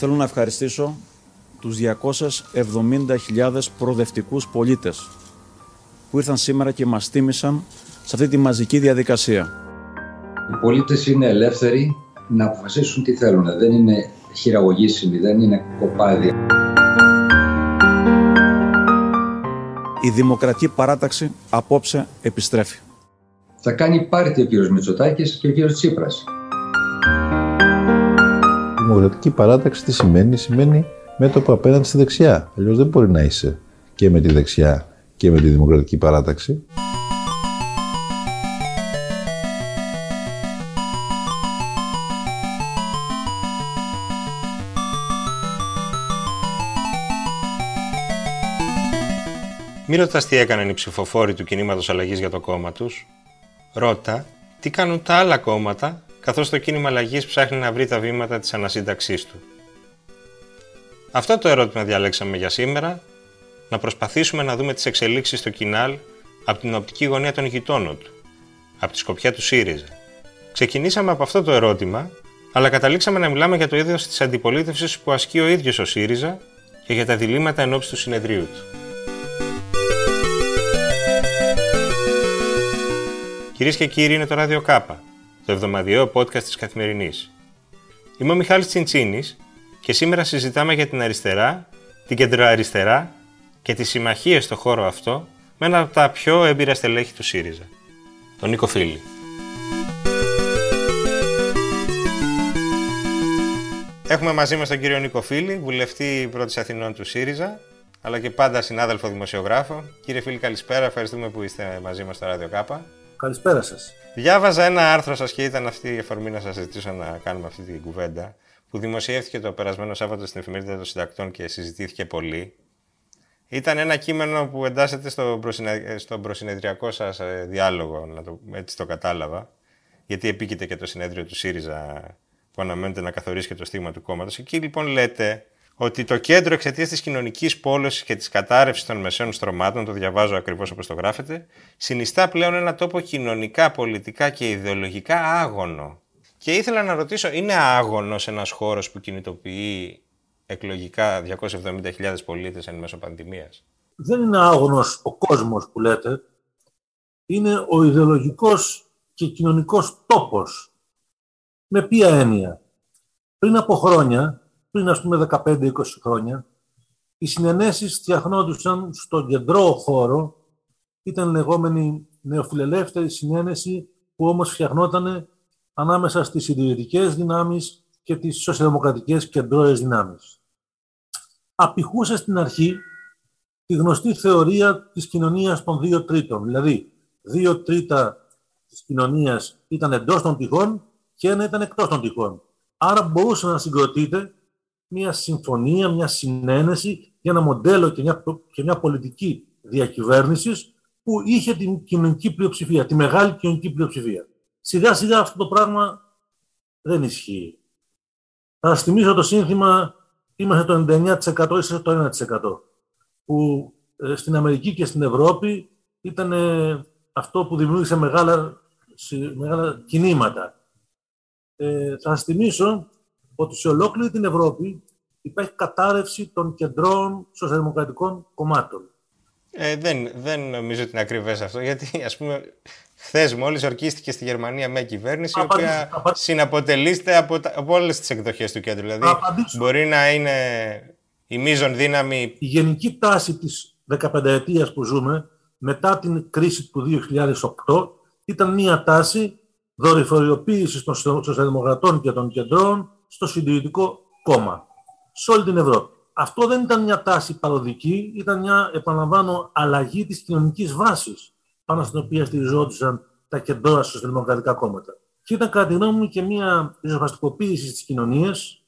Θέλω να ευχαριστήσω τους 270.000 προοδευτικούς πολίτες που ήρθαν σήμερα και μας τίμησαν σε αυτή τη μαζική διαδικασία. Οι πολίτες είναι ελεύθεροι να αποφασίσουν τι θέλουν. Δεν είναι χειραγωγήσιμοι, δεν είναι κοπάδια. Η Δημοκρατική Παράταξη απόψε επιστρέφει. Θα κάνει πάρτι ο κύριος Μητσοτάκης και ο κύριος Τσίπρας. Η Δημοκρατική Παράταξη τι σημαίνει, σημαίνει μέτωπο απέναντι στη δεξιά. Αλλιώς δεν μπορεί να είσαι και με τη δεξιά και με τη Δημοκρατική Παράταξη. Μην ρωτάς τι έκαναν οι ψηφοφόροι του κινήματος αλλαγής για το κόμμα τους. Ρώτα τι κάνουν τα άλλα κόμματα, καθώς το κίνημα αλλαγής ψάχνει να βρει τα βήματα της ανασύνταξής του. Αυτό το ερώτημα διαλέξαμε για σήμερα, να προσπαθήσουμε να δούμε τις εξελίξεις στο κοινάλ από την οπτική γωνία των γειτόνων του, από τη σκοπιά του ΣΥΡΙΖΑ. Ξεκινήσαμε από αυτό το ερώτημα, αλλά καταλήξαμε να μιλάμε για το είδος της αντιπολίτευσης που ασκεί ο ίδιος ο ΣΥΡΙΖΑ και για τα διλήμματα εν του συνεδρίου του. Κυρίες και κύριοι, είναι το Ράδιο Κάπα, το εβδομαδιαίο podcast της Καθημερινής. Είμαι ο Μιχάλης Τσιντσίνης και σήμερα συζητάμε για την αριστερά, την κεντροαριστερά και τις συμμαχίες στο χώρο αυτό με ένα από τα πιο έμπειρα στελέχη του ΣΥΡΙΖΑ, τον Νίκο Φίλη. Έχουμε μαζί μας τον κύριο Νίκο Φίλη, βουλευτή πρώτης Αθηνών του ΣΥΡΙΖΑ, αλλά και πάντα συνάδελφο δημοσιογράφο. Κύριε Φίλη, καλησπέρα. Ευχαριστούμε που είστε μαζί μας στο Ράδιο Κάπα. Καλησπέρα σας. Διάβαζα ένα άρθρο σας και ήταν αυτή η αφορμή να σας ζητήσω να κάνουμε αυτή την κουβέντα που δημοσιεύτηκε το περασμένο Σάββατο στην εφημερίδα των συντακτών και συζητήθηκε πολύ. Ήταν ένα κείμενο που εντάσσεται στο στον προσυνεδριακό σας ε, διάλογο, να το... έτσι το κατάλαβα, γιατί επίκειται και το συνέδριο του ΣΥΡΙΖΑ που αναμένεται να καθορίσει και το στίγμα του κόμματος. Εκεί λοιπόν λέτε ότι το κέντρο εξαιτίας της κοινωνικής πόλωσης και της κατάρρευσης των μεσαίων στρωμάτων, το διαβάζω ακριβώς όπως το γράφετε, συνιστά πλέον ένα τόπο κοινωνικά, πολιτικά και ιδεολογικά άγωνο. Και ήθελα να ρωτήσω, είναι άγωνος ένας χώρος που κινητοποιεί εκλογικά 270.000 πολίτες εν μέσω πανδημίας; Δεν είναι άγωνος ο κόσμος που λέτε. Είναι ο ιδεολογικός και κοινωνικός τόπος. Με ποια έννοια; Πριν από χρόνια, πριν ας πούμε 15-20 χρόνια, οι συνενέσεις φτιαχνόντουσαν στον κεντρό χώρο, ήταν λεγόμενη νεοφιλελεύθερη συνένεση που όμως φτιαχνόταν ανάμεσα στις συντηρητικές δυνάμεις και τις σοσιαλδημοκρατικές κεντρώες δυνάμεις. Απηχούσε στην αρχή τη γνωστή θεωρία της κοινωνίας των δύο τρίτων, δηλαδή δύο τρίτα της κοινωνίας ήταν εντός των τυχών και ένα ήταν εκτός των τυχών. Άρα μπορούσε να συγκροτείται μια συμφωνία, μια συνένεση για ένα μοντέλο και μια, και μια πολιτική διακυβέρνησης που είχε την κοινωνική πλειοψηφία, τη μεγάλη κοινωνική πλειοψηφία. Σιγά σιγά αυτό το πράγμα δεν ισχύει. Θα σας θυμίσω το σύνθημα είμαστε το 99% είσαι το 1% που ε, στην Αμερική και στην Ευρώπη ήταν ε, αυτό που δημιούργησε μεγάλα, μεγάλα κινήματα. Ε, θα σας θυμίσω ότι σε ολόκληρη την Ευρώπη υπάρχει κατάρρευση των κεντρών σοσιαλδημοκρατικών κομμάτων. Ε, δεν, δεν νομίζω ότι είναι ακριβές αυτό, γιατί ας πούμε χθες μόλις ορκίστηκε στη Γερμανία μια κυβέρνηση η οποία συναποτελείστε από, από όλες τις εκδοχές του κέντρου. Δηλαδή μπορεί να είναι η μείζον δύναμη. Η γενική τάση της 15 ετία που ζούμε μετά την κρίση του 2008 ήταν μια τάση δορυφοριοποίησης των σοσιαλδημοκρατών και των κεντρών στο συντηρητικό κόμμα σε όλη την Ευρώπη. Αυτό δεν ήταν μια τάση παροδική, ήταν μια, επαναλαμβάνω, αλλαγή της κοινωνικής βάσης πάνω στην οποία στηριζόντουσαν τα κεντρώα δημοκρατικά κόμματα. Και ήταν κατά τη γνώμη μου και μια ριζοσπαστικοποίηση της κοινωνίας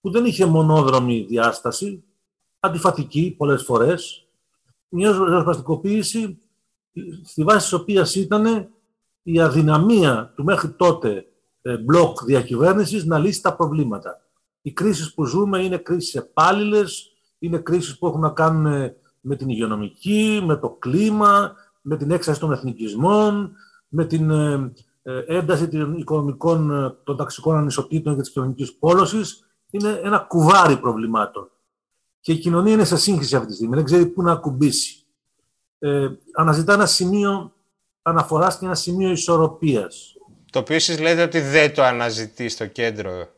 που δεν είχε μονόδρομη διάσταση, αντιφατική πολλές φορές, μια ριζοσπαστικοποίηση στη βάση της οποίας ήταν η αδυναμία του μέχρι τότε ε, μπλοκ διακυβέρνησης να λύσει τα προβλήματα. Οι κρίσεις που ζούμε είναι κρίσεις επάλληλες, είναι κρίσεις που έχουν να κάνουν με την υγειονομική, με το κλίμα, με την έξαρση των εθνικισμών, με την ε, ε, ένταση των οικονομικών, των ταξικών ανισοτήτων και της κοινωνικής πόλωσης είναι ένα κουβάρι προβλημάτων. Και η κοινωνία είναι σε σύγχυση αυτή τη στιγμή, δεν ξέρει πού να ακουμπήσει. Ε, αναζητά ένα σημείο αναφοράς και ένα σημείο ισορροπίας. Το οποίο εσείς λέτε ότι δεν το αναζητεί στο κέντρο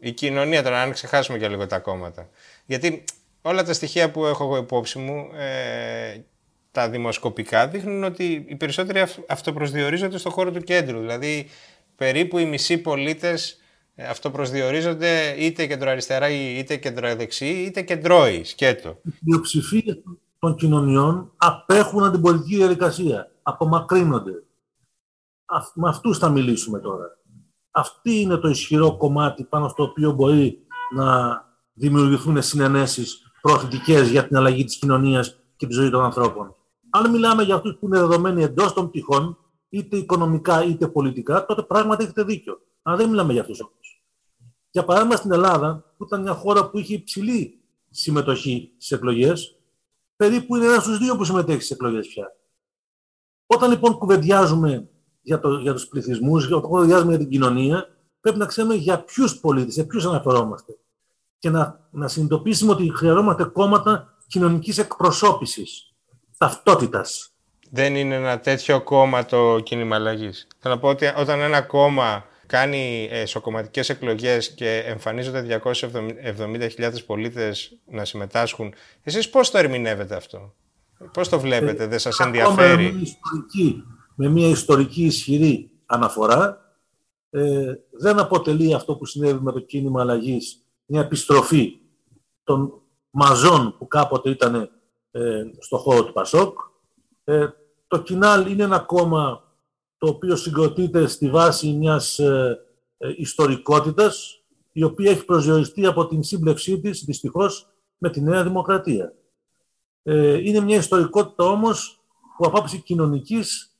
η κοινωνία, τώρα αν ξεχάσουμε και λίγο τα κόμματα. Γιατί όλα τα στοιχεία που έχω εγώ υπόψη μου, ε, τα δημοσκοπικά, δείχνουν ότι οι περισσότεροι αυτοπροσδιορίζονται στο χώρο του κέντρου. Δηλαδή, περίπου οι μισοί πολίτες ε, αυτοπροσδιορίζονται είτε κεντροαριστερά είτε κεντροαδεξί είτε κεντρώοι, σκέτο. Η πλειοψηφία των κοινωνιών απέχουν από την πολιτική διαδικασία, απομακρύνονται. Με αυτούς θα μιλήσουμε τώρα. Αυτή είναι το ισχυρό κομμάτι πάνω στο οποίο μπορεί να δημιουργηθούν συνενέσεις προθετικές για την αλλαγή της κοινωνίας και της ζωής των ανθρώπων. Αν μιλάμε για αυτούς που είναι δεδομένοι εντός των πτυχών, είτε οικονομικά είτε πολιτικά, τότε πράγματι έχετε δίκιο. Αλλά δεν μιλάμε για αυτούς όμως. Για παράδειγμα στην Ελλάδα, που ήταν μια χώρα που είχε υψηλή συμμετοχή στις εκλογές, περίπου είναι ένας στους δύο που συμμετέχει στις εκλογές πια. Όταν λοιπόν κουβεντιάζουμε για, το, για τους πληθυσμούς, όταν κουβεντιάζουμε για την κοινωνία, πρέπει να ξέρουμε για ποιους πολίτες, σε ποιους αναφερόμαστε. Και να, να συνειδητοποιήσουμε ότι χρειαζόμαστε κόμματα κοινωνικής εκπροσώπησης, ταυτότητας. Δεν είναι ένα τέτοιο κόμμα το κίνημα αλλαγής. Θέλω να πω ότι όταν ένα κόμμα κάνει ε, σοκομματικές εκλογές και εμφανίζονται 270.000 πολίτες να συμμετάσχουν, εσείς πώς το ερμηνεύετε αυτό, πώς το βλέπετε, δεν σας ενδιαφέρει; Με μια ιστορική, με μια ιστορική ισχυρή αναφορά, ε, δεν αποτελεί αυτό που συνέβη με το κίνημα αλλαγής μια επιστροφή των μαζών που κάποτε ήταν ε, στο χώρο του Πασόκ. Ε, το Κινάλ είναι ένα κόμμα το οποίο συγκροτείται στη βάση μιας ε, ε, ιστορικότητας, η οποία έχει προσδιοριστεί από την σύμπλευσή της, δυστυχώς, με τη Νέα Δημοκρατία. Ε, είναι μια ιστορικότητα όμως που από άποψη κοινωνικής,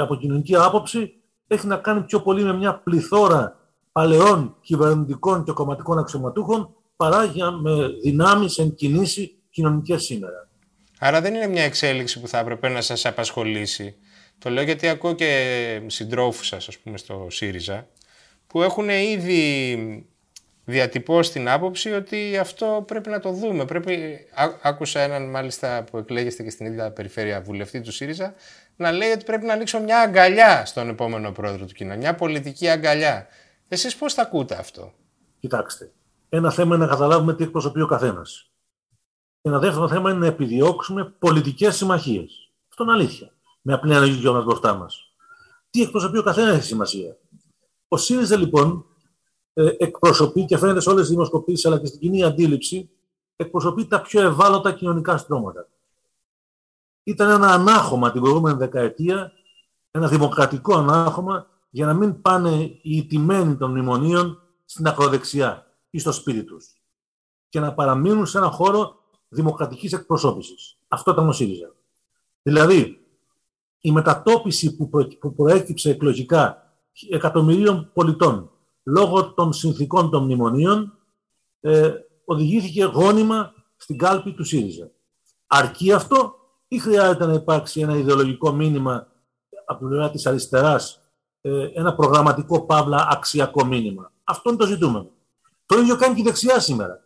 από κοινωνική άποψη, έχει να κάνει πιο πολύ με μια πληθώρα παλαιών κυβερνητικών και κομματικών αξιωματούχων παρά για με δυνάμεις εν κινήσει κοινωνικές σήμερα. Άρα δεν είναι μια εξέλιξη που θα έπρεπε να σας απασχολήσει το λέω γιατί ακούω και συντρόφους σας, ας πούμε, στο ΣΥΡΙΖΑ, που έχουν ήδη διατυπώσει την άποψη ότι αυτό πρέπει να το δούμε. Πρέπει... άκουσα έναν μάλιστα που εκλέγεστε και στην ίδια περιφέρεια βουλευτή του ΣΥΡΙΖΑ να λέει ότι πρέπει να ανοίξω μια αγκαλιά στον επόμενο πρόεδρο του κοινού, μια πολιτική αγκαλιά. Εσείς πώς τα ακούτε αυτό; Κοιτάξτε, ένα θέμα είναι να καταλάβουμε τι εκπροσωπεί ο καθένας. Ένα δεύτερο θέμα είναι να επιδιώξουμε πολιτικές συμμαχίες. Αυτό είναι αλήθεια με απλή αναλογή δικαιώματα μπροστά μας. Τι εκπροσωπεί ο καθένας έχει σημασία. Ο ΣΥΡΙΖΑ λοιπόν ε, εκπροσωπεί και φαίνεται σε όλες τις δημοσκοπήσεις αλλά και στην κοινή αντίληψη, εκπροσωπεί τα πιο ευάλωτα κοινωνικά στρώματα. Ήταν ένα ανάχωμα την προηγούμενη δεκαετία, ένα δημοκρατικό ανάχωμα για να μην πάνε οι ιτημένοι των μνημονίων στην ακροδεξιά ή στο σπίτι τους και να παραμείνουν σε ένα χώρο δημοκρατικής εκπροσώπησης. Αυτό ήταν ο ΣΥΡΙΖΑ. Δηλαδή, η μετατόπιση που, προ, που προέκυψε εκλογικά εκατομμυρίων πολιτών λόγω των συνθήκων των μνημονίων ε, οδηγήθηκε γόνιμα στην κάλπη του ΣΥΡΙΖΑ. Αρκεί αυτό; Ή χρειάζεται να υπάρξει ένα ιδεολογικό μήνυμα από την πλευρά της αριστεράς, ε, ένα προγραμματικό παύλα αξιακό μήνυμα; Αυτό είναι το ζητούμενο. Το ίδιο κάνει και η δεξιά σήμερα.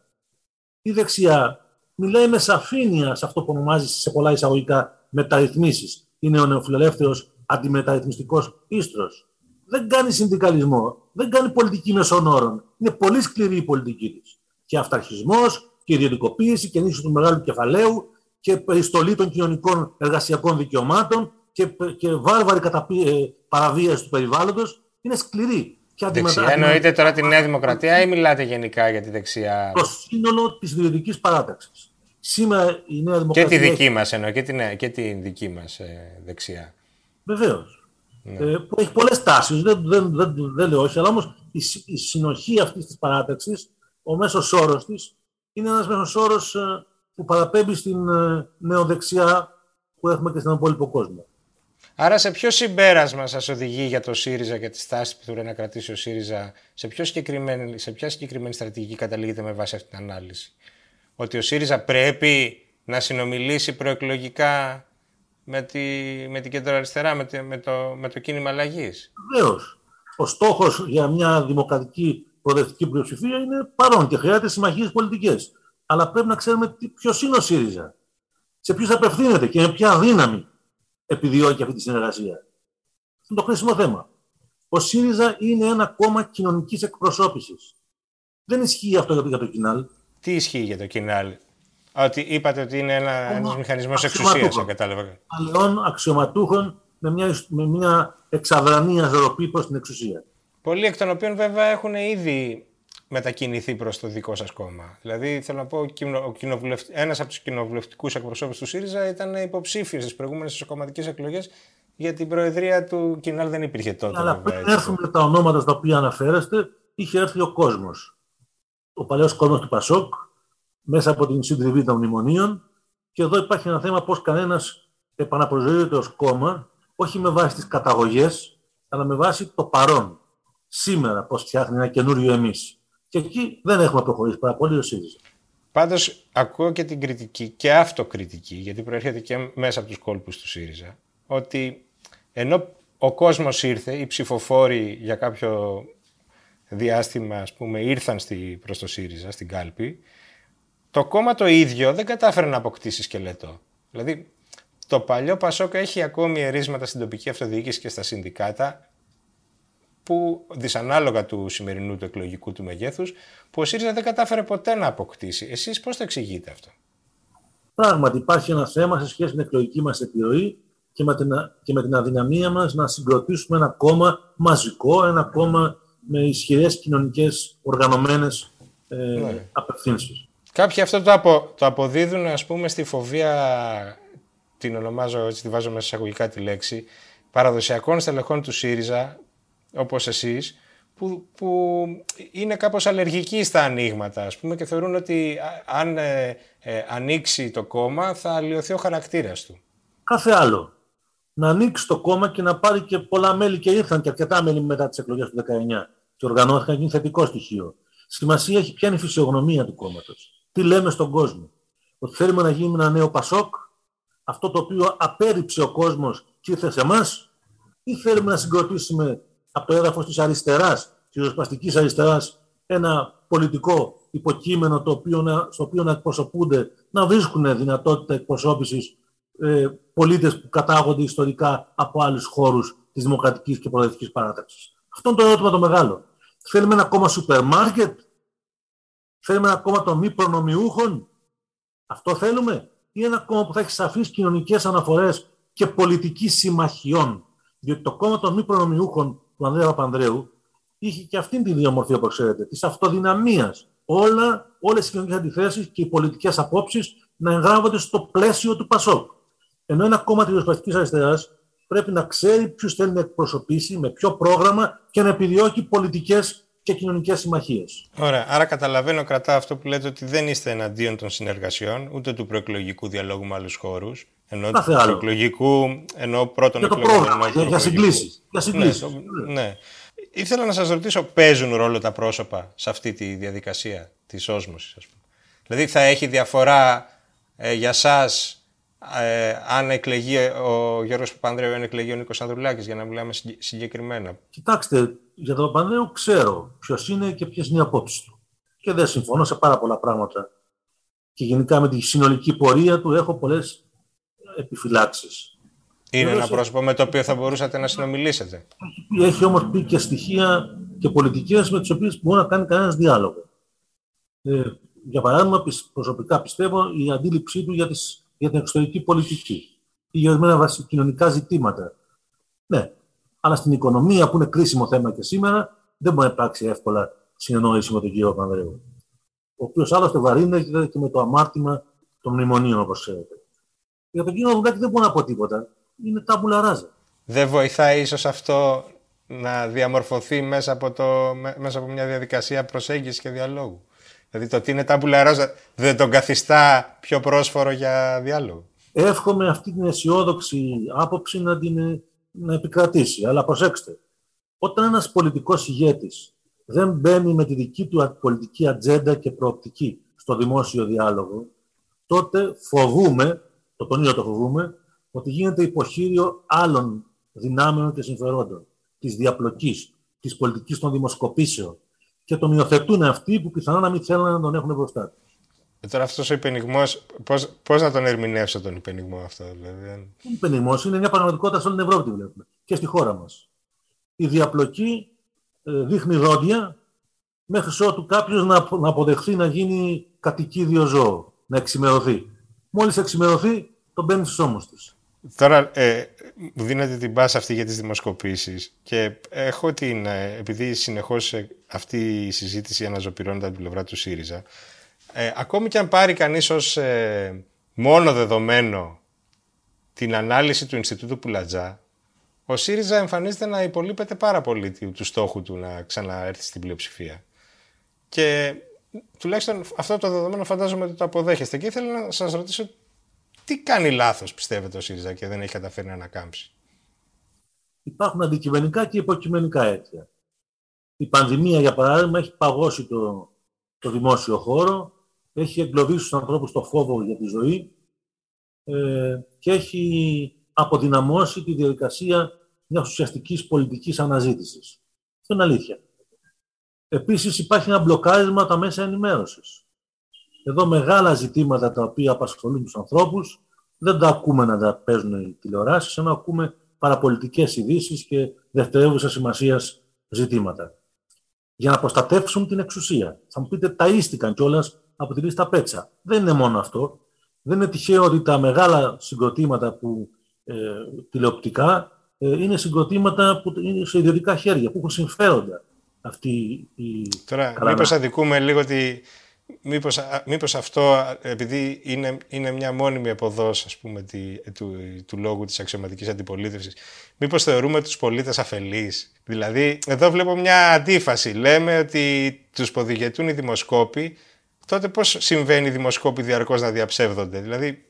Η δεξιά μιλάει με σαφήνεια σε αυτό που ονομάζει σε πολλά εισαγωγικά μεταρρυθμίσεις είναι ο νεοφιλελεύθερος αντιμεταρρυθμιστικός ίστρος. Δεν κάνει συνδικαλισμό, δεν κάνει πολιτική μεσών όρων. Είναι πολύ σκληρή η πολιτική της. Και αυταρχισμός και ιδιωτικοποίηση και ενίσχυση του μεγάλου κεφαλαίου και περιστολή των κοινωνικών εργασιακών δικαιωμάτων και, και βάρβαρη καταπί, ε, παραβίαση του περιβάλλοντος είναι σκληρή. Και δεξιά εννοείται τώρα τη Νέα Δημοκρατία ή μιλάτε γενικά για τη δεξιά; Το σύνολο της ιδιωτική παράταξης. Σήμερα η Νέα Δημοκρατία. Και τη δική έχει... μας εννοώ, και, την, και τη δική μας ε, δεξιά. Βεβαίως. Ναι. Ε, που έχει πολλές τάσεις, δεν, δεν, δεν, δεν λέω όχι, αλλά όμως η, η, συνοχή αυτής της παράταξης, ο μέσος όρος της, είναι ένας μέσος όρος ε, που παραπέμπει στην ε, νεοδεξιά που έχουμε και στον υπόλοιπο κόσμο. Άρα σε ποιο συμπέρασμα σας οδηγεί για το ΣΥΡΙΖΑ και τη στάση που θέλει να κρατήσει ο ΣΥΡΙΖΑ, σε, ποιο σε ποια συγκεκριμένη στρατηγική καταλήγεται με βάση αυτή την ανάλυση; Ότι ο ΣΥΡΙΖΑ πρέπει να συνομιλήσει προεκλογικά με, τη, με την κεντροαριστερά, με, με, το, με το κίνημα αλλαγής; Βεβαίως. Ο στόχος για μια δημοκρατική προοδευτική πλειοψηφία είναι παρόν και χρειάζεται συμμαχίες πολιτικές. Αλλά πρέπει να ξέρουμε ποιος είναι ο ΣΥΡΙΖΑ, σε ποιους απευθύνεται και με ποια δύναμη επιδιώκει αυτή τη συνεργασία. Αυτό είναι το χρήσιμο θέμα. Ο ΣΥΡΙΖΑ είναι ένα κόμμα κοινωνικής εκπροσώπησης. Δεν ισχύει αυτό για το κοινάλ. Τι ισχύει για το κοινάλ, ότι είπατε ότι είναι ένα μηχανισμός εξουσίας, αν κατάλαβα. Αλλαιών αξιωματούχων με μια, με μια εξαδρανή αζωροπή προς την εξουσία. Πολλοί εκ των οποίων βέβαια έχουν ήδη μετακινηθεί προς το δικό σας κόμμα. Δηλαδή, θέλω να πω, ένας από τους κοινοβουλευτικούς εκπροσώπους του ΣΥΡΙΖΑ ήταν υποψήφιος στις προηγούμενες κομματικές εκλογές για την προεδρία του Κινάλ δεν υπήρχε τότε. Αλλά πριν έρθουμε τα ονόματα στα οποία αναφέρεστε, είχε έρθει ο κόσμος. Ο παλαιός κόσμος του Πασόκ, μέσα από την συντριβή των μνημονίων και εδώ υπάρχει ένα θέμα πώς κανένας επαναπροσδιορίζεται ως κόμμα, όχι με βάση τις καταγωγές, αλλά με βάση το παρόν σήμερα πώς φτιάχνει ένα καινούριο εμείς. Και εκεί δεν έχουμε προχωρήσει πάρα πολύ ο ΣΥΡΙΖΑ. Πάντως, ακούω και την κριτική και αυτοκριτική, γιατί προέρχεται και μέσα από τους κόλπους του ΣΥΡΙΖΑ, ότι ενώ ο κόσμος ήρθε, οι ψηφοφόροι για κάποιο διάστημα, ας πούμε, ήρθαν στη, προς το ΣΥΡΙΖΑ, στην κάλπη, το κόμμα το ίδιο δεν κατάφερε να αποκτήσει σκελετό. Δηλαδή, το παλιό Πασόκα έχει ακόμη ερίσματα στην τοπική αυτοδιοίκηση και στα συνδικάτα, που δυσανάλογα του σημερινού του εκλογικού του μεγέθους, που ο ΣΥΡΙΖΑ δεν κατάφερε ποτέ να αποκτήσει. Εσείς πώς το εξηγείτε αυτό; Πράγματι, υπάρχει ένα θέμα σε σχέση με την εκλογική μας επιρροή και με την, και με την αδυναμία μας να συγκροτήσουμε ένα κόμμα μαζικό, ένα κόμμα με ισχυρές κοινωνικές οργανωμένες ε, ναι. απευθύνσεις. Κάποιοι αυτό το, απο, το αποδίδουν, ας πούμε, στη φοβία, την ονομάζω, έτσι τη βάζω μέσα εισαγωγικά τη λέξη, παραδοσιακών στελεχών του ΣΥΡΙΖΑ όπως εσείς, που, που είναι κάπως αλλεργικοί στα ανοίγματα, ας πούμε, και θεωρούν ότι αν ε, ε, ανοίξει το κόμμα θα αλλοιωθεί ο χαρακτήρας του. Κάθε άλλο. Να ανοίξει το κόμμα και να πάρει και πολλά μέλη και ήρθαν και αρκετά μέλη μετά τις εκλογές του 19 και οργανώθηκαν και είναι θετικό στοιχείο. Σημασία έχει ποια είναι η φυσιογνωμία του κόμματος. Τι λέμε στον κόσμο. Ότι θέλουμε να γίνουμε ένα νέο Πασόκ, αυτό το οποίο απέρριψε ο κόσμος και ήρθε σε εμάς, ή θέλουμε να συγκροτήσουμε από το έδαφος της αριστεράς, της ριζοσπαστικής αριστεράς, ένα πολιτικό υποκείμενο το οποίο να, στο οποίο να εκπροσωπούνται, να βρίσκουν δυνατότητα εκπροσώπησης ε, πολίτες που κατάγονται ιστορικά από άλλους χώρους της δημοκρατικής και προοδευτικής παράταξης. Αυτό είναι το ερώτημα το μεγάλο. Θέλουμε ένα κόμμα σούπερ μάρκετ, θέλουμε ένα κόμμα των μη προνομιούχων; Αυτό θέλουμε, ή ένα κόμμα που θα έχει σαφείς κοινωνικές αναφορές και πολιτική συμμαχιών; Διότι το κόμμα των μη προνομιούχων του Ανδρέα Παπανδρέου είχε και αυτήν την ιδιομορφία, όπως ξέρετε, της αυτοδυναμίας. Όλα, όλες οι κοινωνικές αντιθέσεις και οι πολιτικές απόψεις να εγγράφονται στο πλαίσιο του ΠΑΣΟΚ. Ενώ ένα κόμμα της Ριζοσπαστική Αριστεράς πρέπει να ξέρει ποιους θέλει να εκπροσωπήσει, με ποιο πρόγραμμα και να επιδιώκει πολιτικές και κοινωνικές συμμαχίες. Ωραία. Άρα καταλαβαίνω, κρατά αυτό που λέτε ότι δεν είστε εναντίον των συνεργασιών, ούτε του προεκλογικού διαλόγου με άλλους χώρους. Ενώ του προεκλογικού, ενώ πρώτον για το πρόγραμμα, για, για συγκλήσεις. Ναι, ναι. Ήθελα να σας ρωτήσω, παίζουν ρόλο τα πρόσωπα σε αυτή τη διαδικασία της όσμωσης, ας πούμε; Δηλαδή, θα έχει διαφορά ε, για σας ε, αν εκλεγεί ο Γιώργος Παπανδρέου, αν εκλεγεί ο Νίκος Ανδρουλάκης, για να μιλάμε συγκεκριμένα; Κοιτάξτε, για τον Παπανδρέου ξέρω ποιος είναι και ποιε είναι οι απόψει του. Και δεν συμφωνώ σε πάρα πολλά πράγματα. Και γενικά με τη συνολική πορεία του έχω πολλές επιφυλάξεις. Είναι ένα πρόσωπο με το οποίο θα μπορούσατε να συνομιλήσετε. Έχει, έχει όμως πει και στοιχεία και πολιτικές με τις οποίες μπορεί να κάνει κανένας διάλογο. Ε, για παράδειγμα, προσωπικά πιστεύω η αντίληψή του για τις για την εξωτερική πολιτική ή για ορισμένα κοινωνικά ζητήματα. Ναι, αλλά στην οικονομία που είναι κρίσιμο θέμα και σήμερα δεν μπορεί να υπάρξει εύκολα συνεννόηση με τον κύριο Πανδρέου. Ο οποίος άλλωστε βαρύνεται και με το αμάρτημα των μνημονίων, όπως ξέρετε. Για τον κύριο Βουγκάκη δεν μπορώ να πω τίποτα. Είναι τάμπουλα ράζα. Δεν βοηθάει ίσως αυτό να διαμορφωθεί μέσα από, το, μέσα από μια διαδικασία προσέγγισης και διαλόγου; Δηλαδή το ότι είναι τάμπουλα ράζα δεν τον καθιστά πιο πρόσφορο για διάλογο; Εύχομαι αυτή την αισιόδοξη άποψη να την να επικρατήσει. Αλλά προσέξτε, όταν ένας πολιτικός ηγέτης δεν μπαίνει με τη δική του πολιτική ατζέντα και προοπτική στο δημόσιο διάλογο, τότε φοβούμε, το τονίζω το φοβούμε, ότι γίνεται υποχείριο άλλων δυνάμεων και συμφερόντων, της διαπλοκής, της πολιτικής των δημοσκοπήσεων, και τον υιοθετούν αυτοί που πιθανόν να μην θέλουν να τον έχουν μπροστά τους. Ε, τώρα αυτός ο υπενιγμός, πώς να τον ερμηνεύσω τον υπενιγμό αυτό, δηλαδή. Ο υπενιγμός είναι μια πραγματικότητα σε όλη την Ευρώπη, βλέπουμε και στη χώρα μας. Η διαπλοκή ε, δείχνει δόντια μέχρι ότου κάποιος να, να αποδεχθεί να γίνει κατοικίδιο ζώο, να εξημερωθεί. Μόλις εξημερωθεί, τον μπαίνει στους ώμους τη. Τώρα ε, μου δίνετε την πάσα αυτή για τις δημοσκοπήσεις και έχω την, ε, επειδή συνεχώς ε, αυτή η συζήτηση αναζωπηρώνεται από την πλευρά του ΣΥΡΙΖΑ, ε, ακόμη και αν πάρει κανείς ως ε, μόνο δεδομένο την ανάλυση του Ινστιτούτου Πουλατζά, ο ΣΥΡΙΖΑ εμφανίζεται να υπολείπεται πάρα πολύ του στόχου του να ξαναέρθει στην πλειοψηφία. Και τουλάχιστον αυτό το δεδομένο φαντάζομαι ότι το αποδέχεστε. Και ήθελα να σας ρωτήσω τι κάνει λάθος πιστεύετε ο ΣΥΡΙΖΑ και δεν έχει καταφέρει να ανακάμψει; Υπάρχουν αντικειμενικά και υποκειμενικά αίτια. Η πανδημία, για παράδειγμα, έχει παγώσει το, το δημόσιο χώρο, έχει εγκλωβίσει τους ανθρώπους το φόβο για τη ζωή ε, και έχει αποδυναμώσει τη διαδικασία μιας ουσιαστικής πολιτικής αναζήτησης. Αυτό είναι αλήθεια. Επίσης υπάρχει ένα μπλοκάρισμα τα μέσα ενημέρωσης. Εδώ μεγάλα ζητήματα τα οποία απασχολούν τους ανθρώπους δεν τα ακούμε να τα παίζουν οι τηλεοράσεις, ενώ ακούμε παραπολιτικές ειδήσει και δευτερεύουσα σημασία ζητήματα. Για να προστατεύσουν την εξουσία. Θα μου πείτε, ταΐστηκαν κιόλας από τη λίστα Πέτσα. Δεν είναι μόνο αυτό. Δεν είναι τυχαίο ότι τα μεγάλα συγκροτήματα που ε, τηλεοπτικά ε, είναι συγκροτήματα που είναι σε ιδιωτικά χέρια, που έχουν συμφέροντα αυτή η. Τώρα, μήπως αδικούμε λίγο ότι μήπως, μήπως αυτό, επειδή είναι, είναι μια μόνιμη αποδόση ας πούμε, τη, του, του λόγου της αξιωματικής αντιπολίτευσης, μήπως θεωρούμε τους πολίτες αφελείς; Δηλαδή, εδώ βλέπω μια αντίφαση. Λέμε ότι τους ποδηγετούν οι δημοσκόποι, τότε πώς συμβαίνει οι δημοσκόποι διαρκώς να διαψεύδονται; Δηλαδή,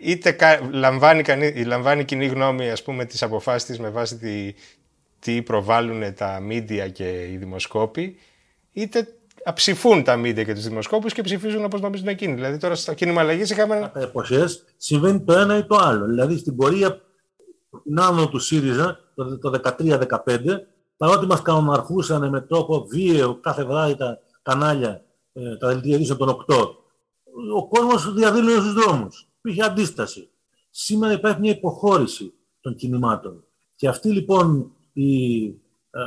είτε λαμβάνει, κανεί, λαμβάνει κοινή γνώμη ας πούμε, τις αποφάσεις της με βάση τη, τι προβάλλουν τα μίντια και οι δημοσκόποι, είτε ψηφούν τα μίντια και τους δημοσκόπους και ψηφίζουν όπως νομίζουν εκείνοι. Δηλαδή τώρα στο κίνημα αλλαγής είχαμε. Εποχές συμβαίνει το ένα ή το άλλο. Δηλαδή στην πορεία την του ΣΥΡΙΖΑ το 2013-2015, παρότι μας κανοναρχούσαν με τρόπο βίαιο κάθε βράδυ τα κανάλια, ε, τα δελτία των 8, ο κόσμος διαδήλωνε στους δρόμους. Υπήρχε αντίσταση. Σήμερα υπάρχει μια υποχώρηση των κινημάτων. Και αυτή λοιπόν η, ε,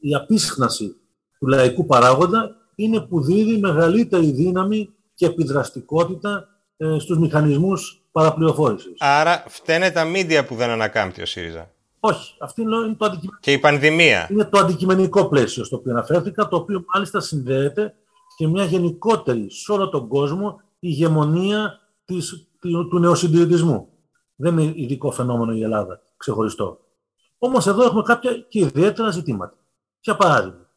η απίσχναση του λαϊκού παράγοντα είναι που δίδει μεγαλύτερη δύναμη και επιδραστικότητα ε, στους μηχανισμούς παραπληροφόρησης. Άρα φταίνε τα μίντια που δεν ανακάμπτει ο ΣΥΡΙΖΑ; Όχι. Αυτή είναι το αντικειμενικό. Και η πανδημία; Είναι το αντικειμενικό πλαίσιο στο οποίο αναφέρθηκα, το οποίο μάλιστα συνδέεται και μια γενικότερη σε όλο τον κόσμο ηγεμονία της, του νεοσυντηρητισμού. Δεν είναι ειδικό φαινόμενο η Ελλάδα, ξεχωριστό. Όμως εδώ έχουμε κάποια και ιδιαίτερα ζητήματα. Για παράδειγμα,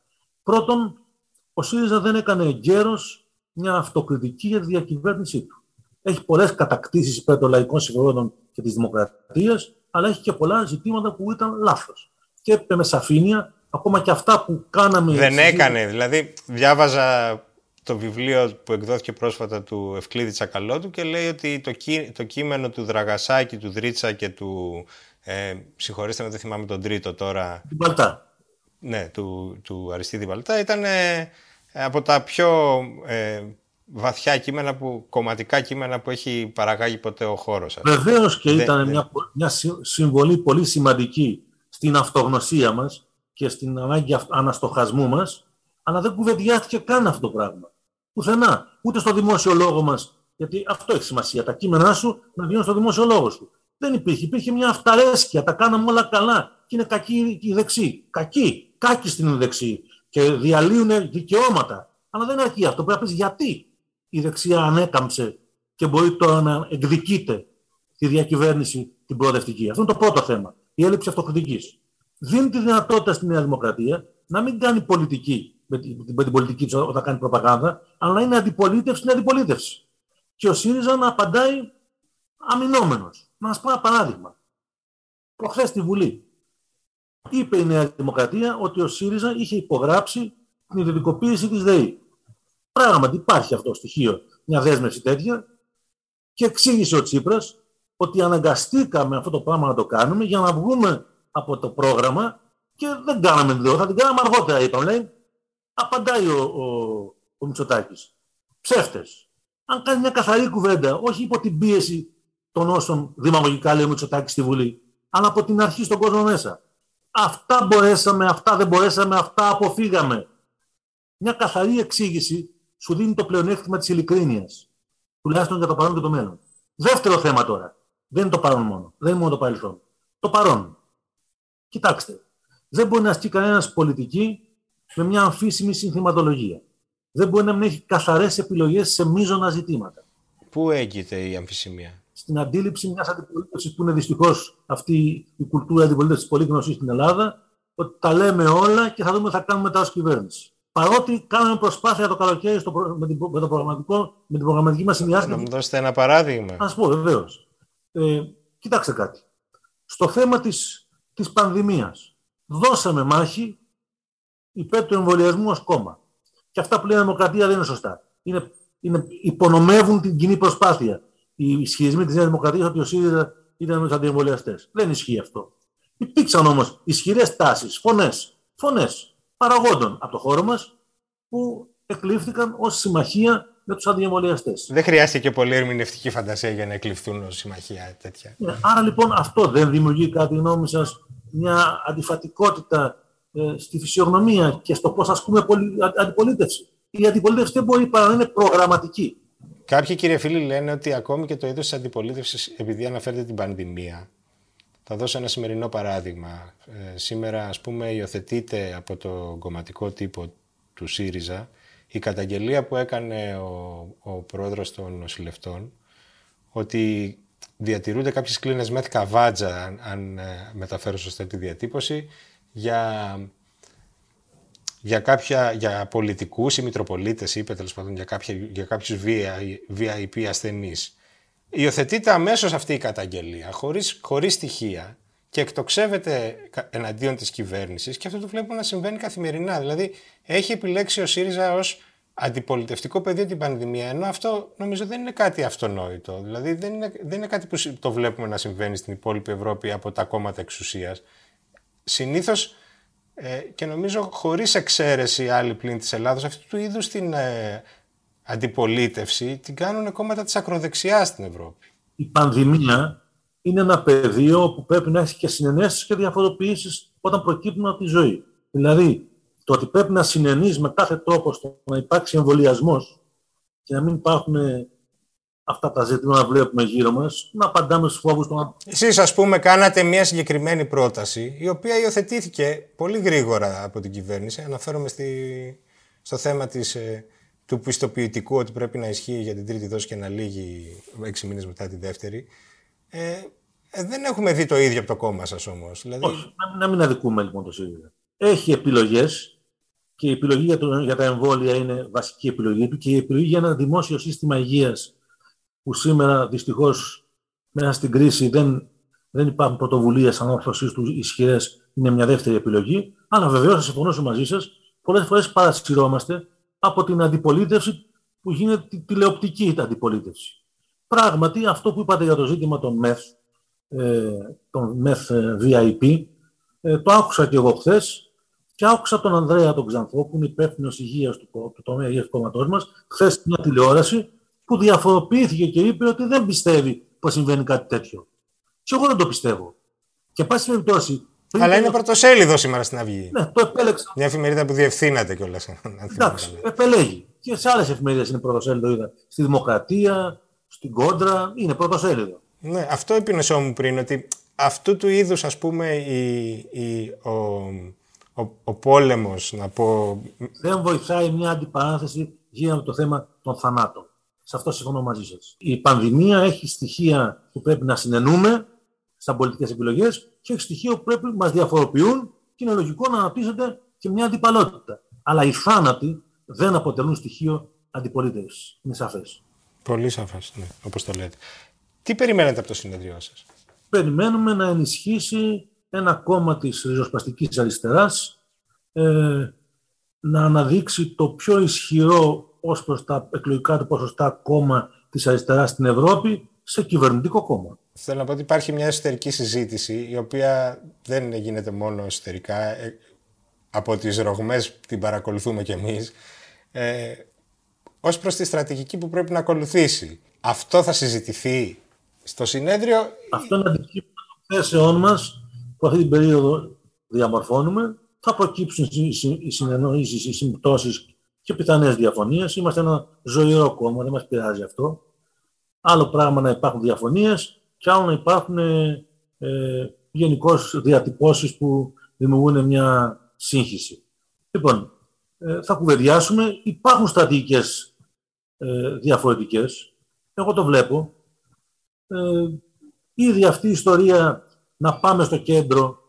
πρώτον, ο ΣΥΡΙΖΑ δεν έκανε εγκαίρω μια αυτοκριτική για τη διακυβέρνησή του. Έχει πολλές κατακτήσεις υπέρ των λαϊκών συμφερόντων και της δημοκρατίας, αλλά έχει και πολλά ζητήματα που ήταν λάθος. Και είπε με σαφήνεια, ακόμα και αυτά που κάναμε. Δεν έκανε. Δηλαδή, διάβαζα το βιβλίο που εκδόθηκε πρόσφατα του Ευκλήδη Τσακαλώτου και λέει ότι το, το κείμενο του Δραγασάκη, του Δρίτσα και του. Ε, συγχωρήστε με, δεν θυμάμαι τον τρίτο τώρα. Την Παλτά. Ναι, του, του Αριστίδη Παλτά ήταν ε, από τα πιο ε, βαθιά κείμενα, που, κομματικά κείμενα που έχει παραγάγει ποτέ ο χώρος. Βεβαίως και ήταν Μια, μια συμβολή πολύ σημαντική στην αυτογνωσία μας και στην ανάγκη αναστοχασμού μας, αλλά δεν κουβεντιάστηκε καν αυτό το πράγμα. Πουθενά. Ούτε στο δημόσιο λόγο μας, γιατί αυτό έχει σημασία. Τα κείμενά σου να βγαίνουν στο δημόσιο λόγο σου. Δεν υπήρχε. Υπήρχε μια αυταρέσκεια. Τα κάναμε όλα καλά. Και είναι κακή η δεξί. Κακή. Κάκι στην δεξί και διαλύουν δικαιώματα. Αλλά δεν αρκεί αυτό. Πρέπει να πεις γιατί η δεξιά ανέκαμψε και μπορεί τώρα να εκδικείται τη διακυβέρνηση την προοδευτική. Αυτό είναι το πρώτο θέμα. Η έλλειψη αυτοκριτικής. Δίνει τη δυνατότητα στη Νέα Δημοκρατία να μην κάνει πολιτική με την, με την πολιτική της όταν κάνει προπαγάνδα, αλλά να είναι αντιπολίτευση στην αντιπολίτευση. Και ο ΣΥΡΙΖΑ να απαντάει αμυνόμενος. Να σας πω ένα παράδειγμα. Προχθές στη Βουλή είπε η Νέα Δημοκρατία ότι ο ΣΥΡΙΖΑ είχε υπογράψει την ιδιωτικοποίηση της ΔΕΗ. Πράγματι υπάρχει αυτό το στοιχείο, μια δέσμευση τέτοια και εξήγησε ο Τσίπρας ότι αναγκαστήκαμε αυτό το πράγμα να το κάνουμε για να βγούμε από το πρόγραμμα και δεν κάναμε την θα την κάναμε αργότερα, είπαμε, λέει. Απαντάει ο, ο, ο Μητσοτάκης. Ψεύτες. Αν κάνει μια καθαρή κουβέντα, όχι υπό την πίεση των όσων δημαγωγικά λέει ο Μητσοτάκης στη Βουλή, αλλά από την αρχή στον κόσμο μέσα. Αυτά μπορέσαμε, αυτά δεν μπορέσαμε, αυτά αποφύγαμε. Μια καθαρή εξήγηση σου δίνει το πλεονέκτημα της ειλικρίνειας. Τουλάχιστον για το παρόν και το μέλλον. Δεύτερο θέμα τώρα. Δεν είναι το παρόν μόνο. Δεν είναι μόνο το παρελθόν. Το παρόν. Κοιτάξτε. Δεν μπορεί να ασκεί κανένας πολιτική με μια αμφίσιμη συνθηματολογία. Δεν μπορεί να μην έχει καθαρές επιλογές σε μείζωνα ζητήματα. Πού έγκυται η αμφισημία; Στην αντίληψη μιας αντιπολίτευσης που είναι δυστυχώς αυτή η κουλτούρα αντιπολίτευση πολύ γνωστή στην Ελλάδα, ότι τα λέμε όλα και θα δούμε τι θα κάνουμε μετά ως κυβέρνηση. Παρότι κάναμε προσπάθεια το καλοκαίρι στο, με, την, με, το προγραμματικό, με την προγραμματική μας συνδυάσμιση. Να μου δώσετε ένα παράδειγμα. Να σα πω, βεβαίως. Ε, κοιτάξτε κάτι. Στο θέμα της της πανδημίας δώσαμε μάχη υπέρ του εμβολιασμού ως κόμμα. Και αυτά που λέει η Δημοκρατία δεν είναι σωστά. Είναι, είναι, υπονομεύουν την κοινή προσπάθεια οι ισχυρισμοί της Νέας Δημοκρατίας ότι ο ΣΥΡΙΖΑ ήταν με του αντιεμβολιαστές. Δεν ισχύει αυτό. Υπήρξαν όμως ισχυρές τάσεις, φωνές, φωνές παραγόντων από το χώρο μας που εκλήφθηκαν ως συμμαχία με τους αντιεμβολιαστές. Δεν χρειάστηκε και πολύ ερμηνευτική φαντασία για να εκλειφθούν ως συμμαχία τέτοια. Ναι, άρα λοιπόν αυτό δεν δημιουργεί κάτι γνώμη σας μια αντιφατικότητα ε, στη φυσιογνωμία και στο πώς ασκούμε αντιπολίτευση. Η αντιπολίτευση δεν μπορεί παρά να είναι προγραμματική. Κάποιοι κύριε φίλοι λένε ότι ακόμη και το είδος της αντιπολίτευσης, επειδή αναφέρεται την πανδημία, θα δώσω ένα σημερινό παράδειγμα. Ε, σήμερα, ας πούμε, υιοθετείται από το κομματικό τύπο του ΣΥΡΙΖΑ η καταγγελία που έκανε ο, ο πρόεδρος των νοσηλευτών ότι διατηρούνται κάποιες κλίνες μεθ καβάτζα, αν, αν ε, μεταφέρω σωστά τη διατύπωση, για για, κάποια, για πολιτικούς ή μητροπολίτες, είπε τέλος πάντων για, κάποια, για κάποιους VIP ασθενείς. Υιοθετείται αμέσως αυτή η καταγγελία, χωρίς, χωρίς στοιχεία και εκτοξεύεται εναντίον της κυβέρνησης και αυτό το βλέπουμε να συμβαίνει καθημερινά. Δηλαδή έχει επιλέξει ο ΣΥΡΙΖΑ ως αντιπολιτευτικό πεδίο την πανδημία, ενώ αυτό νομίζω δεν είναι κάτι αυτονόητο. Δηλαδή δεν είναι, δεν είναι κάτι που το βλέπουμε να συμβαίνει στην υπόλοιπη Ευρώπη από τα κόμματα εξουσίας. Συνήθως ε, και νομίζω χωρίς εξαίρεση άλλη πλήν της Ελλάδος αυτού του είδους την ε, αντιπολίτευση την κάνουν κόμματα της ακροδεξιάς στην Ευρώπη. Η πανδημία είναι ένα πεδίο που πρέπει να έχει και συνενέσεις και διαφοροποιήσεις όταν προκύπτουν από τη ζωή. Δηλαδή, το ότι πρέπει να συνενείς με κάθε τρόπο στο να υπάρξει εμβολιασμός και να μην υπάρχουν αυτά τα ζητήματα που βλέπουμε γύρω μας, να απαντάμε στους φόβους των Εσείς, ας πούμε, κάνατε μια συγκεκριμένη πρόταση, η οποία υιοθετήθηκε πολύ γρήγορα από την κυβέρνηση. Αναφέρομαι στη, στο θέμα της, ε, του πιστοποιητικού ότι πρέπει να ισχύει για την τρίτη δόση και να λύγει έξι μήνες μετά τη δεύτερη. Ε, ε, δεν έχουμε δει το ίδιο από το κόμμα σας όμως. Δηλαδή... Όχι, να, να μην αδικούμε λοιπόν το ΣΥΡΙΖΑ. Έχει επιλογές και η επιλογή για, το, για τα εμβόλια είναι βασική επιλογή του και η επιλογή για ένα δημόσιο σύστημα υγείας που σήμερα δυστυχώς μέσα στην κρίση δεν, δεν υπάρχουν πρωτοβουλίες ανόρθωσή τους ισχυρές, είναι μια δεύτερη επιλογή. Αλλά βεβαίως θα συμφωνήσω μαζί σας, πολλές φορές παρασυρώμαστε από την αντιπολίτευση που γίνεται τη τηλεοπτική αντιπολίτευση. Πράγματι, αυτό που είπατε για το ζήτημα των ΜΕΘ, ε, των ΜΕΘ ε, VIP, ε, το άκουσα και εγώ χθες και άκουσα τον Ανδρέα τον Ξανθό, που είναι υπεύθυνος υγείας του, του τομέα υγείας του κόμματός μας, χθες μια τηλεόραση που διαφοροποιήθηκε και είπε ότι δεν πιστεύει πως συμβαίνει κάτι τέτοιο. Και εγώ δεν το πιστεύω. Και πάση περιπτώσει. Αλλά είναι πρωτοσέλιδο σήμερα στην Αυγή. Ναι, το επέλεξα. Μια εφημερίδα που διευθύνατε κιόλας. Εντάξει, επελέγει. Και σε άλλες εφημερίδες είναι πρωτοσέλιδο. Είδα. Στη Δημοκρατία, στην Κόντρα, είναι πρωτοσέλιδο. Ναι, αυτό επίνεσό μου πριν, ότι αυτού του είδους, ας πούμε, η, η, ο, ο, ο πόλεμος, να πω... Δεν βοηθάει μια αντιπαράθεση γύρω από το θέμα των θανάτων. Σε αυτό συμφωνώ μαζί σας. Η πανδημία έχει στοιχεία που πρέπει να συνενούμε στα πολιτικές επιλογές και έχει στοιχεία που πρέπει να μας διαφοροποιούν και είναι λογικό να αναπτύσσεται και μια αντιπαλότητα. Αλλά οι θάνατοι δεν αποτελούν στοιχείο αντιπολίτευσης. Είναι σαφές. Πολύ σαφές, ναι, όπως το λέτε. Τι περιμένετε από το συνεδριό σας, Περιμένουμε να ενισχύσει ένα κόμμα της ριζοσπαστικής αριστεράς, ε, να αναδείξει το πιο ισχυρό ως προς τα εκλογικά του ποσοστά κόμμα της αριστεράς στην Ευρώπη σε κυβερνητικό κόμμα. Θέλω να πω ότι υπάρχει μια εσωτερική συζήτηση η οποία δεν γίνεται μόνο εσωτερικά. Ε, από τις ρογμές την παρακολουθούμε κι εμείς, ε, ως προς τη στρατηγική που πρέπει να ακολουθήσει. Αυτό θα συζητηθεί στο συνέδριο. Αυτό είναι αντικείμενο των θέσεών μας που αυτή την περίοδο διαμορφώνουμε. Θα προκύψουν οι συνεννοήσεις, οι συμπτώσεις και πιθανές διαφωνίες. Είμαστε ένα ζωηρό κόμμα, δεν μας πειράζει αυτό. Άλλο πράγμα να υπάρχουν διαφωνίες και άλλο να υπάρχουν ε, ε γενικώς διατυπώσεις που δημιουργούν μια σύγχυση. Λοιπόν, ε, θα κουβεντιάσουμε. Υπάρχουν στρατηγικές ε, διαφορετικές. Εγώ το βλέπω. Ε, ήδη αυτή η ιστορία να πάμε στο κέντρο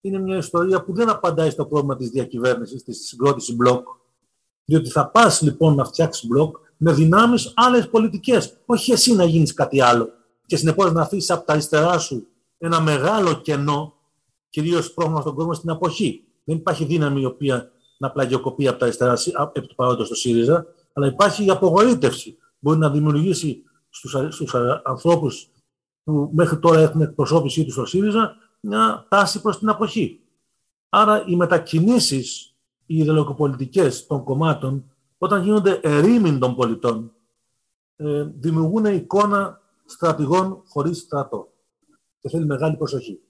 είναι μια ιστορία που δεν απαντάει στο πρόβλημα της διακυβέρνησης, της συγκρότησης μπλοκ. Διότι θα πας λοιπόν να φτιάξεις μπλοκ με δυνάμεις άλλες πολιτικές. Όχι εσύ να γίνεις κάτι άλλο. Και συνεπώς να αφήσεις από τα αριστερά σου ένα μεγάλο κενό, κυρίως πρόβλημα στον κόσμο στην αποχή. Δεν υπάρχει δύναμη η οποία να πλαγιοκοπεί από τα αριστερά επί του παρόντος στο ΣΥΡΙΖΑ, αλλά υπάρχει η απογοήτευση. Μπορεί να δημιουργήσει στους, στους ανθρώπους που μέχρι τώρα έχουν εκπροσώπησή τους στο ΣΥΡΙΖΑ μια τάση προς την αποχή. Άρα οι μετακινήσεις, οι ιδεολογικοπολιτικές των κομμάτων, όταν γίνονται ερήμην των πολιτών, ε, δημιουργούν εικόνα στρατηγών χωρίς στρατό. Και θέλει μεγάλη προσοχή.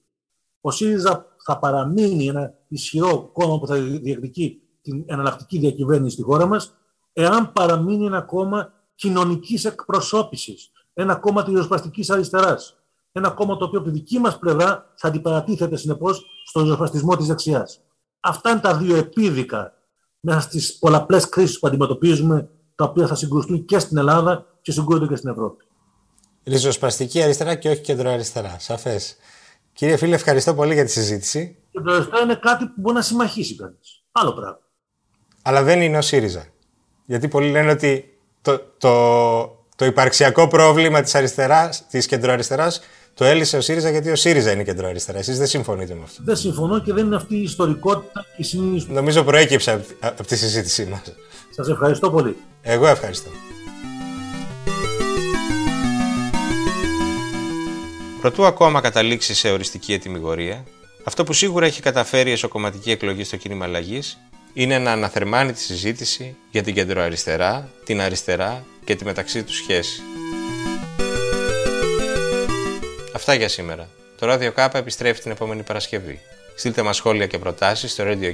Ο ΣΥΡΙΖΑ θα παραμείνει ένα ισχυρό κόμμα που θα διεκδικεί την εναλλακτική διακυβέρνηση στη χώρα μας, εάν παραμείνει ένα κόμμα κοινωνικής εκπροσώπησης, ένα κόμμα της ριζοσπαστικής αριστεράς, ένα κόμμα το οποίο από τη δική μας πλευρά θα αντιπαρατίθεται συνεπώς στον ριζοσπαστισμό της δεξιάς. Αυτά είναι τα δύο επίδικα μέσα στις πολλαπλές κρίσεις που αντιμετωπίζουμε, τα οποία θα συγκρουστούν και στην Ελλάδα και συγκρούονται και στην Ευρώπη. Ριζοσπαστική αριστερά και όχι κεντροαριστερά. Σαφές. Κύριε φίλε, ευχαριστώ πολύ για τη συζήτηση. Κεντροαριστερά είναι κάτι που μπορεί να συμμαχίσει κανείς. Άλλο πράγμα. Αλλά δεν είναι ο ΣΥΡΙΖΑ. Γιατί πολλοί λένε ότι το, το, το υπαρξιακό πρόβλημα της αριστεράς, της κεντροαριστεράς, το έλυσε ο ΣΥΡΙΖΑ γιατί ο ΣΥΡΙΖΑ είναι κεντροαριστερά. Εσείς δεν συμφωνείτε με αυτό. Δεν συμφωνώ και δεν είναι αυτή η ιστορικότητα και η συνείδηση. Νομίζω προέκυψε από, από τη συζήτησή μας. Σας ευχαριστώ πολύ. Εγώ ευχαριστώ. Προτού ακόμα καταλήξει σε οριστική ετοιμιγορία, αυτό που σίγουρα έχει καταφέρει η εσωκομματική εκλογή στο κίνημα αλλαγής είναι να αναθερμάνει τη συζήτηση για την κεντροαριστερά, την αριστερά και τη μεταξύ τους σχέση. Αυτά για σήμερα. Το Radio K επιστρέφει την επόμενη Παρασκευή. Στείλτε μας σχόλια και προτάσεις στο radio